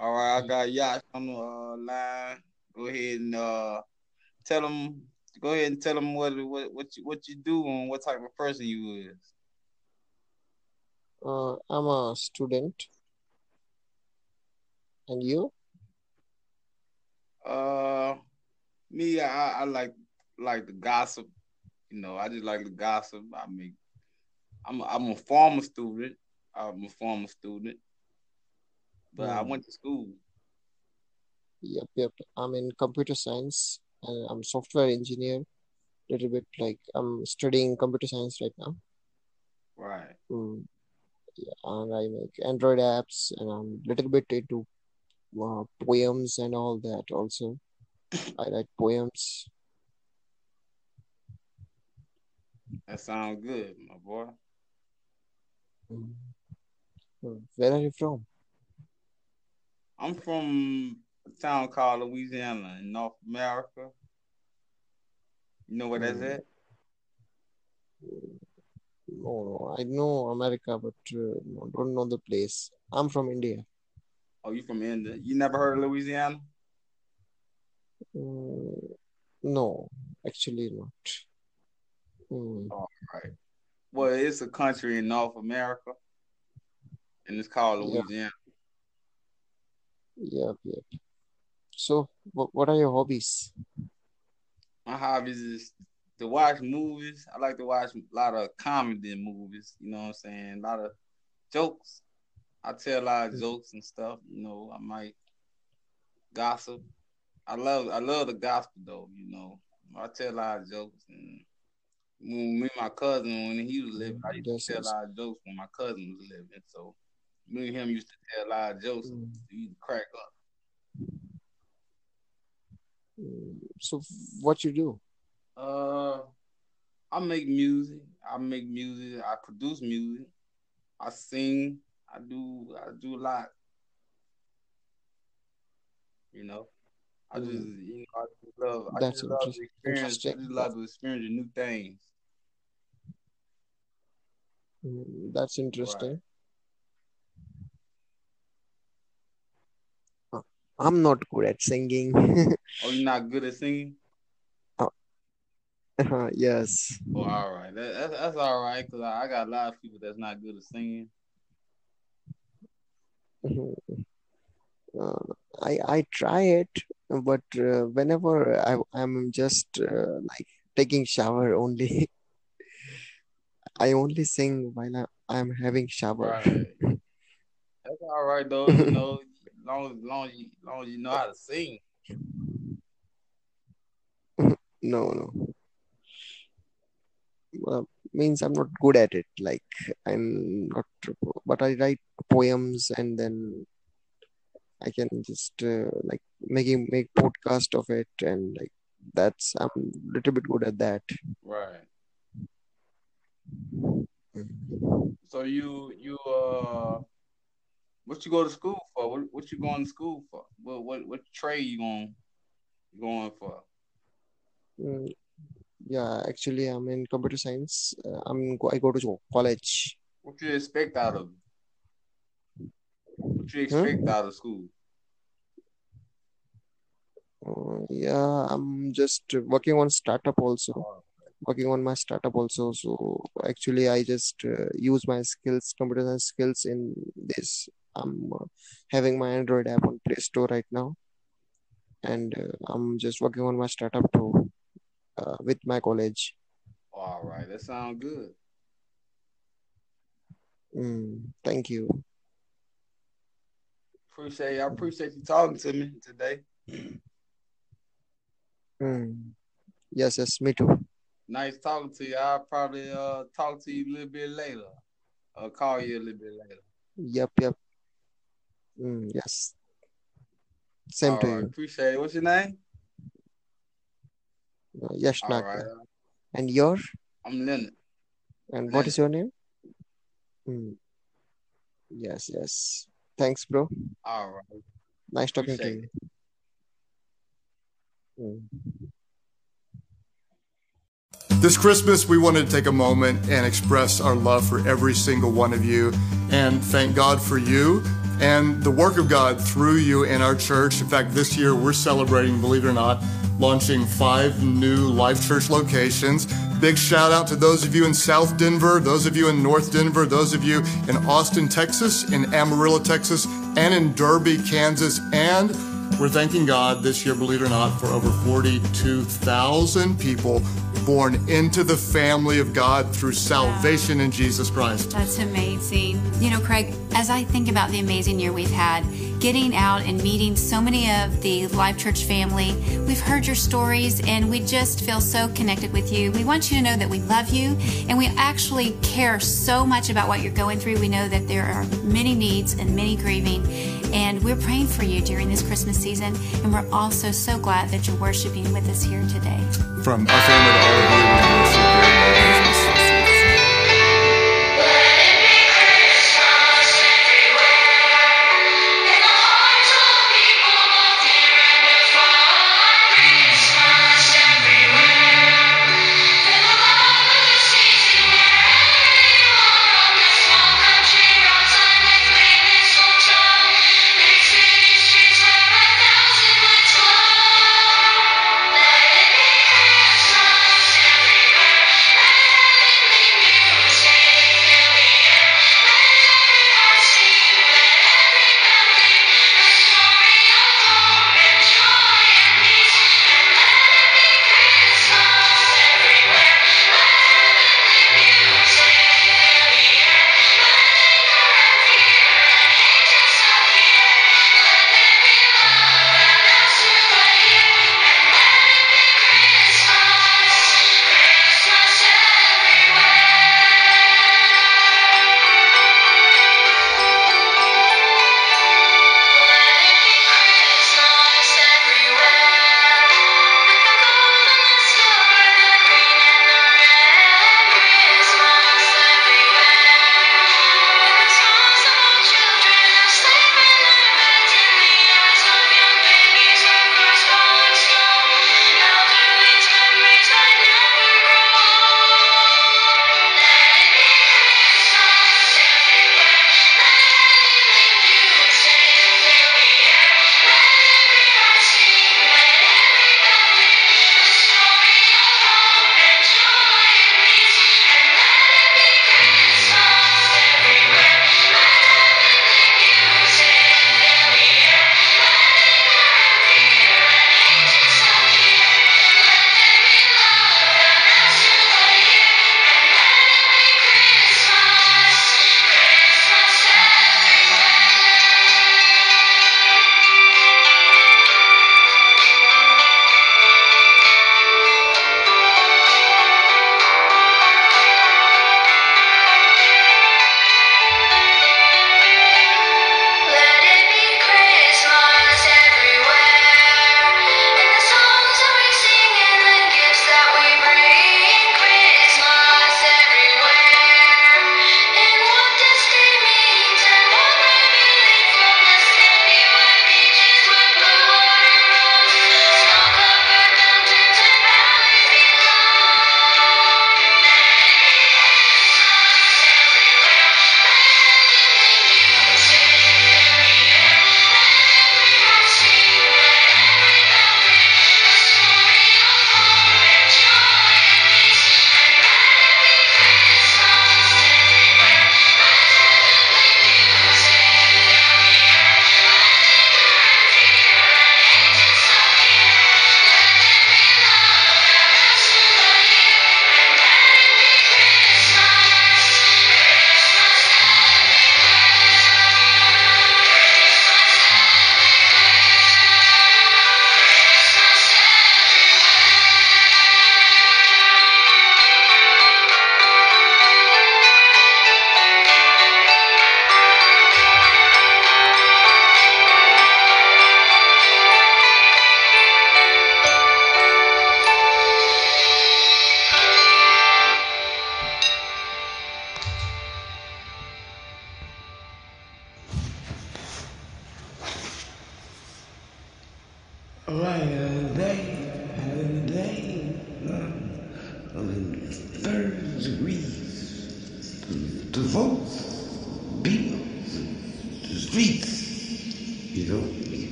All right, I got Yash on the uh, line. Go ahead and uh, tell them. Go ahead and tell them what what what you, what you do and what type of person you is. Uh, I'm a student. And you? Uh, me, I, I like like the gossip. You know, I just like the gossip. I mean, I'm I'm a former student. I'm a former student, but I Hmm. went to school. Yep, yep. I'm in computer science and I'm software engineer. Little bit like I'm studying computer science right now. Right. Mm, yeah, and I make Android apps and I'm little bit into uh, poems and all that also. I write poems. That sounds good, my boy. Mm. Mm. Where are you from? I'm from a town called Louisiana in North America. You know where that's Mm. at? No, no, I know America, but uh, no, don't know the place. I'm from India. Oh, you from India? You never heard of Louisiana? Mm, no, actually not. Mm. All right. Well, it's a country in North America, and it's called Louisiana. Yep, yep. So, what, what are your hobbies? My hobbies is to watch movies. I like to watch a lot of comedy movies. You know what I'm saying? A lot of jokes. I tell a lot of hmm. jokes and stuff. You know, I might gossip. I love I love the gospel though. You know, I tell a lot of jokes and when me and my cousin when he was living, I mm-hmm. used That's to tell a lot of jokes when my cousin was living. So me and him used to tell a lot of jokes. Mm. He'd crack up. So, what you do? Uh, I make music. I make music. I produce music. I sing. I do. I do a lot. You know. I just, Mm. you know, I just love. I That's just love to experience. I just love to experience new things. Mm, That's interesting. Uh, I'm not good at singing. Oh, you're not good at singing? Uh, yes. Oh, all right. That, that's that's all right because I, I got a lot of people that's not good at singing. Mhm. Uh, I I try it, but uh, whenever I I'm just uh, like taking shower only, I only sing while I, I'm having shower. Right. That's all right though. You know, long as long as you long as you know how to sing. No, no. Well, means I'm not good at it. Like I'm not, but I write poems and then I can just uh, like making make podcast of it and like that's I'm a little bit good at that. Right. Mm. So you you uh what you go to school for? What what you going to school for? What what what trade you going going for? Mm, Yeah, actually, I'm in computer science. Uh, I'm go- I go to college. What you expect out of? What you Huh? expect out of school? Uh, yeah, I'm just working on startup also. Oh, Working on my startup also. So actually, I just uh, use my skills, computer science skills in this. I'm uh, having my Android app on Play Store right now, and uh, I'm just working on my startup too uh, with my college. all right. That sounds good. Mm, thank you. Appreciate I appreciate you talking to me today. Mm, yes, yes, me too. Nice talking to you. I'll probably uh talk to you a little bit later. I'll call you a little bit later. Yep, yep. Mm, yes. Same All to right. you. Appreciate it. What's your name? Uh, Yash All right. Nagra. And your? I'm Leonard. And what Leonard. is your name? Mm, yes, yes. Thanks, bro. All right. Nice talking to you. Mm. This Christmas, we wanted to take a moment and express our love for every single one of you and thank God for you and the work of God through you in our church. In fact, this year we're celebrating, believe it or not, launching five new Life Church locations. Big shout out to those of you in South Denver, those of you in North Denver, those of you in Austin, Texas, in Amarillo, Texas, and in Derby, Kansas. And we're thanking God this year, believe it or not, for over 42,000 people born into the family of God through salvation in Jesus Christ. That's amazing. You know, Craig, as I think about the amazing year we've had, getting out and meeting so many of the Life Church family, we've heard your stories and we just feel so connected with you. We want you to know that we love you and we actually care so much about what you're going through. We know that there are many needs and many grieving, and we're praying for you during this Christmas season. And we're also so glad that you're worshiping with us here today. From our family to all of you,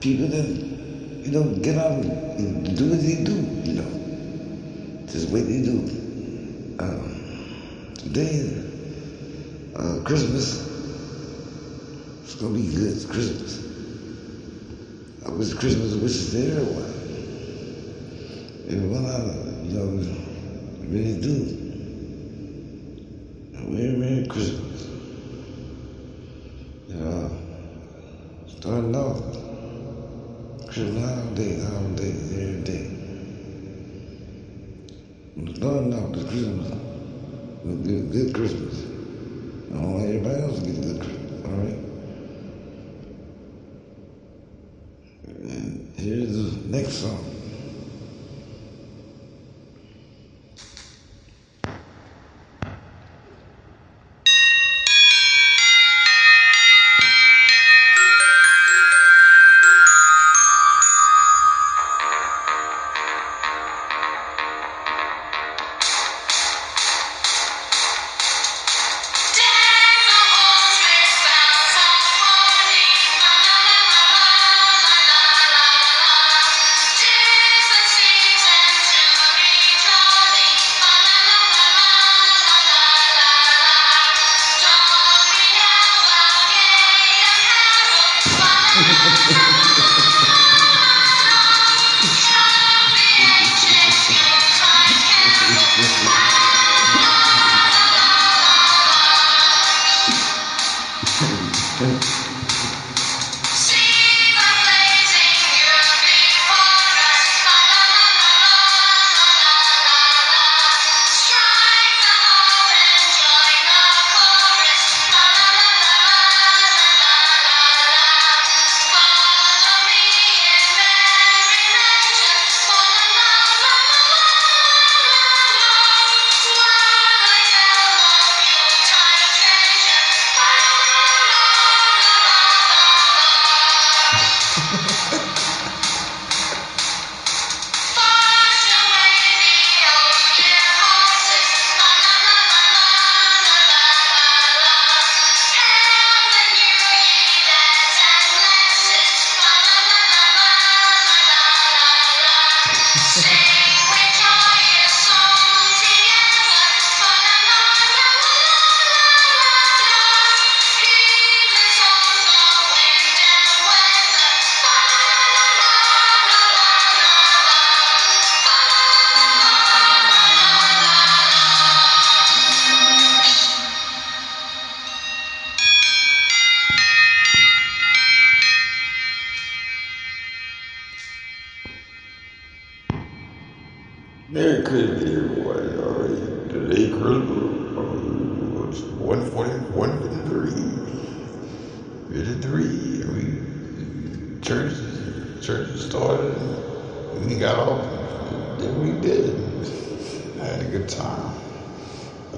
people that, you know, get out and do what they do, you know. Just what they do. Um, then, uh, Christmas, it's gonna be good, it's Christmas. I wish Christmas wishes to everyone. Everyone out of you know, really do. Merry, Merry Christmas. Good, Good Christmas.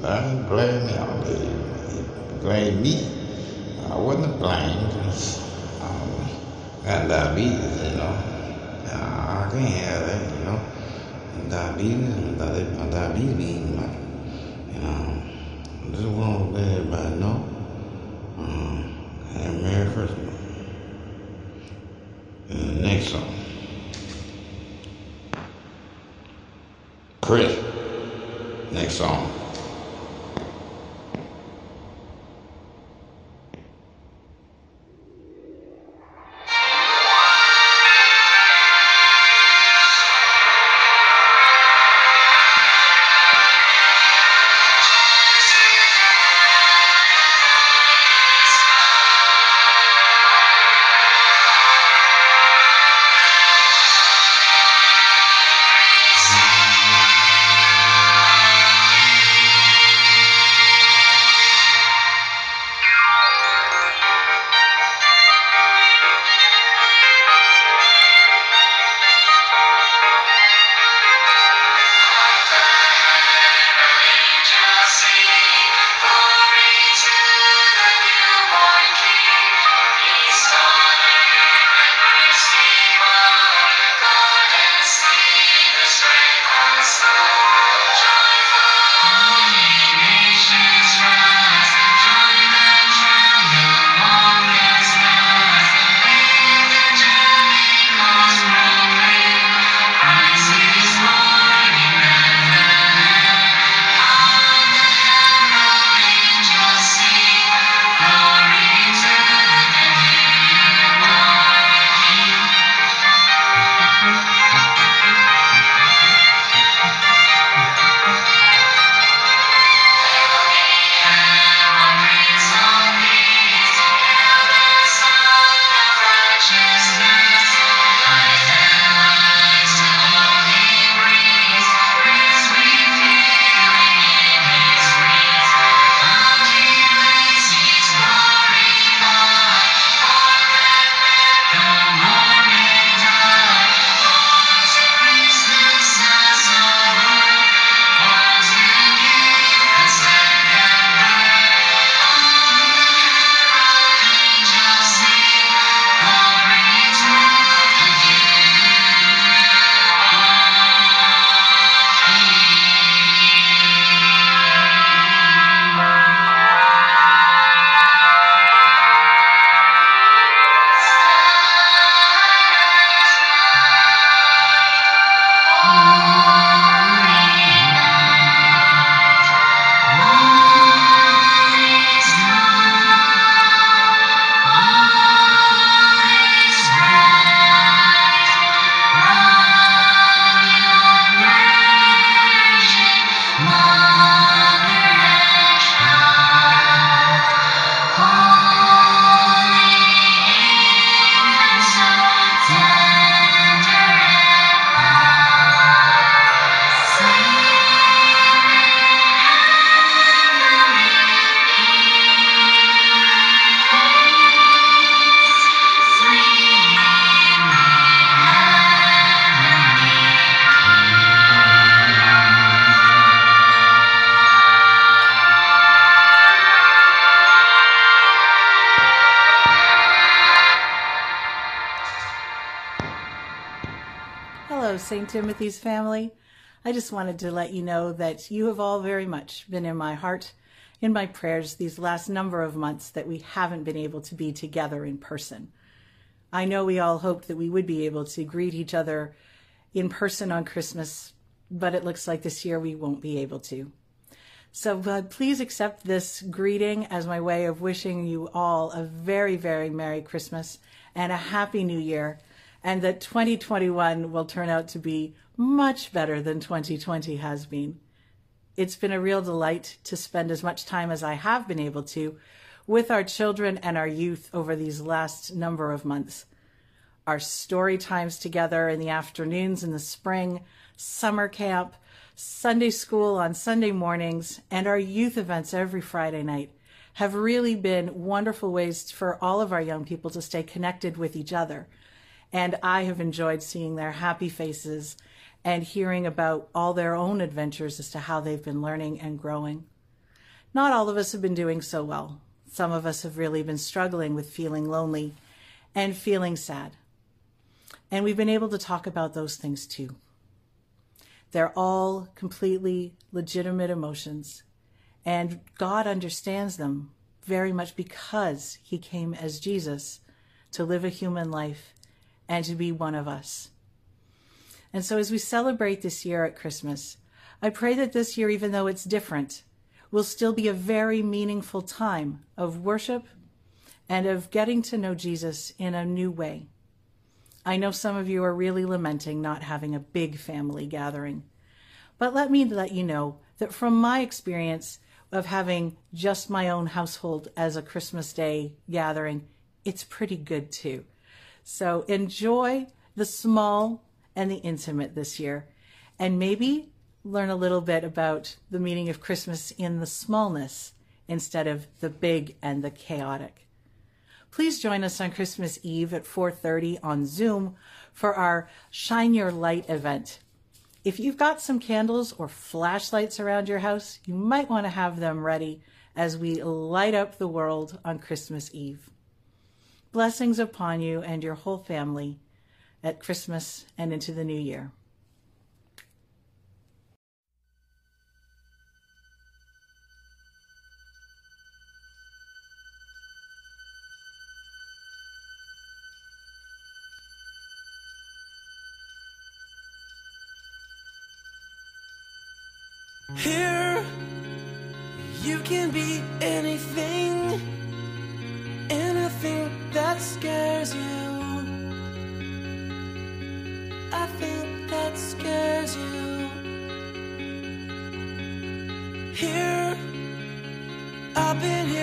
I didn't blame him. He, he blamed me. I wasn't blamed. Um, got diabetes, you know. Uh, I can't have that, you know. Diabetes, my diabetes, my, you know. This just want to everybody know. Um, and Merry Christmas. And the next song. Chris. Next song. Timothy's family. I just wanted to let you know that you have all very much been in my heart, in my prayers these last number of months that we haven't been able to be together in person. I know we all hoped that we would be able to greet each other in person on Christmas, but it looks like this year we won't be able to. So uh, please accept this greeting as my way of wishing you all a very, very Merry Christmas and a Happy New Year, and that 2021 will turn out to be much better than 2020 has been. It's been a real delight to spend as much time as I have been able to with our children and our youth over these last number of months. Our story times together in the afternoons in the spring, summer camp, Sunday school on Sunday mornings, and our youth events every Friday night have really been wonderful ways for all of our young people to stay connected with each other. And I have enjoyed seeing their happy faces and hearing about all their own adventures as to how they've been learning and growing. Not all of us have been doing so well. Some of us have really been struggling with feeling lonely and feeling sad. And we've been able to talk about those things too. They're all completely legitimate emotions. And God understands them very much because he came as Jesus to live a human life and to be one of us. And so as we celebrate this year at Christmas, I pray that this year, even though it's different, will still be a very meaningful time of worship and of getting to know Jesus in a new way. I know some of you are really lamenting not having a big family gathering. But let me let you know that from my experience of having just my own household as a Christmas Day gathering, it's pretty good too. So enjoy the small and the intimate this year, and maybe learn a little bit about the meaning of Christmas in the smallness instead of the big and the chaotic. Please join us on Christmas Eve at 4:30 on Zoom for our Shine Your Light event. If you've got some candles or flashlights around your house, you might want to have them ready as we light up the world on Christmas Eve. Blessings upon you and your whole family at Christmas and into the new year. Here, you can be anything, that scares you. I think that scares you. Here, I've been here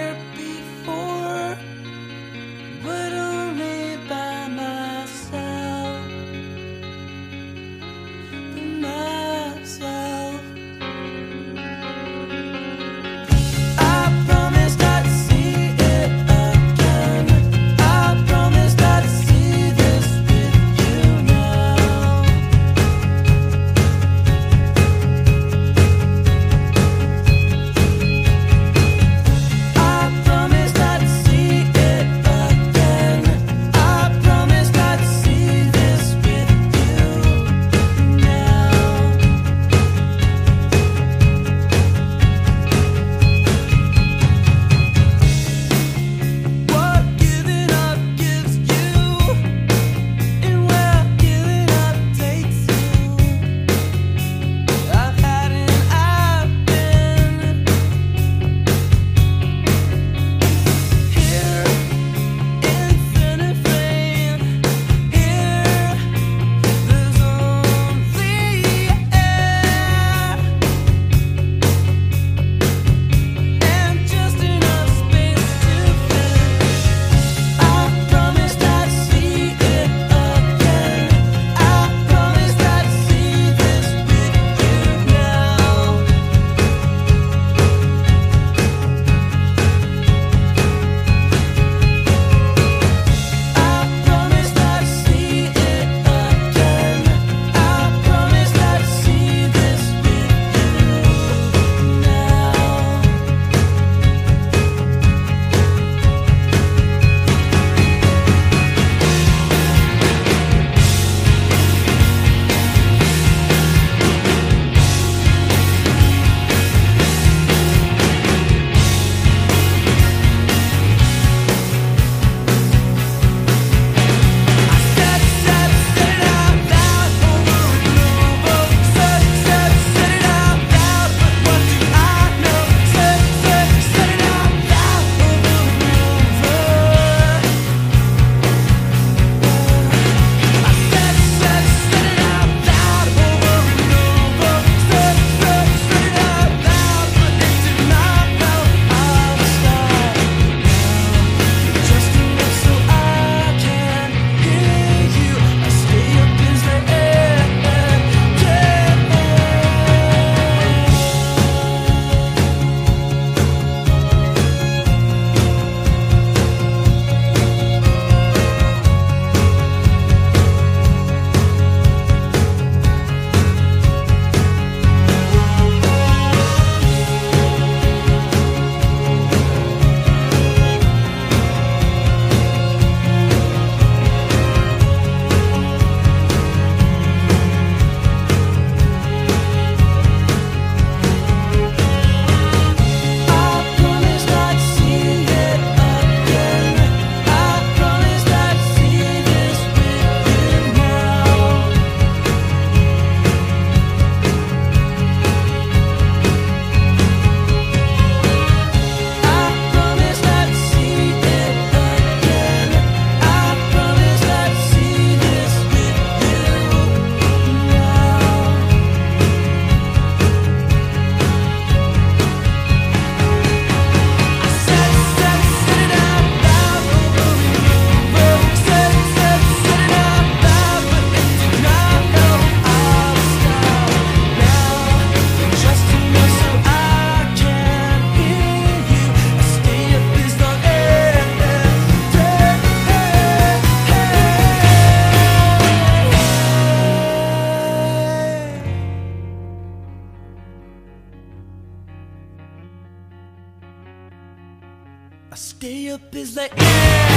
is like yeah,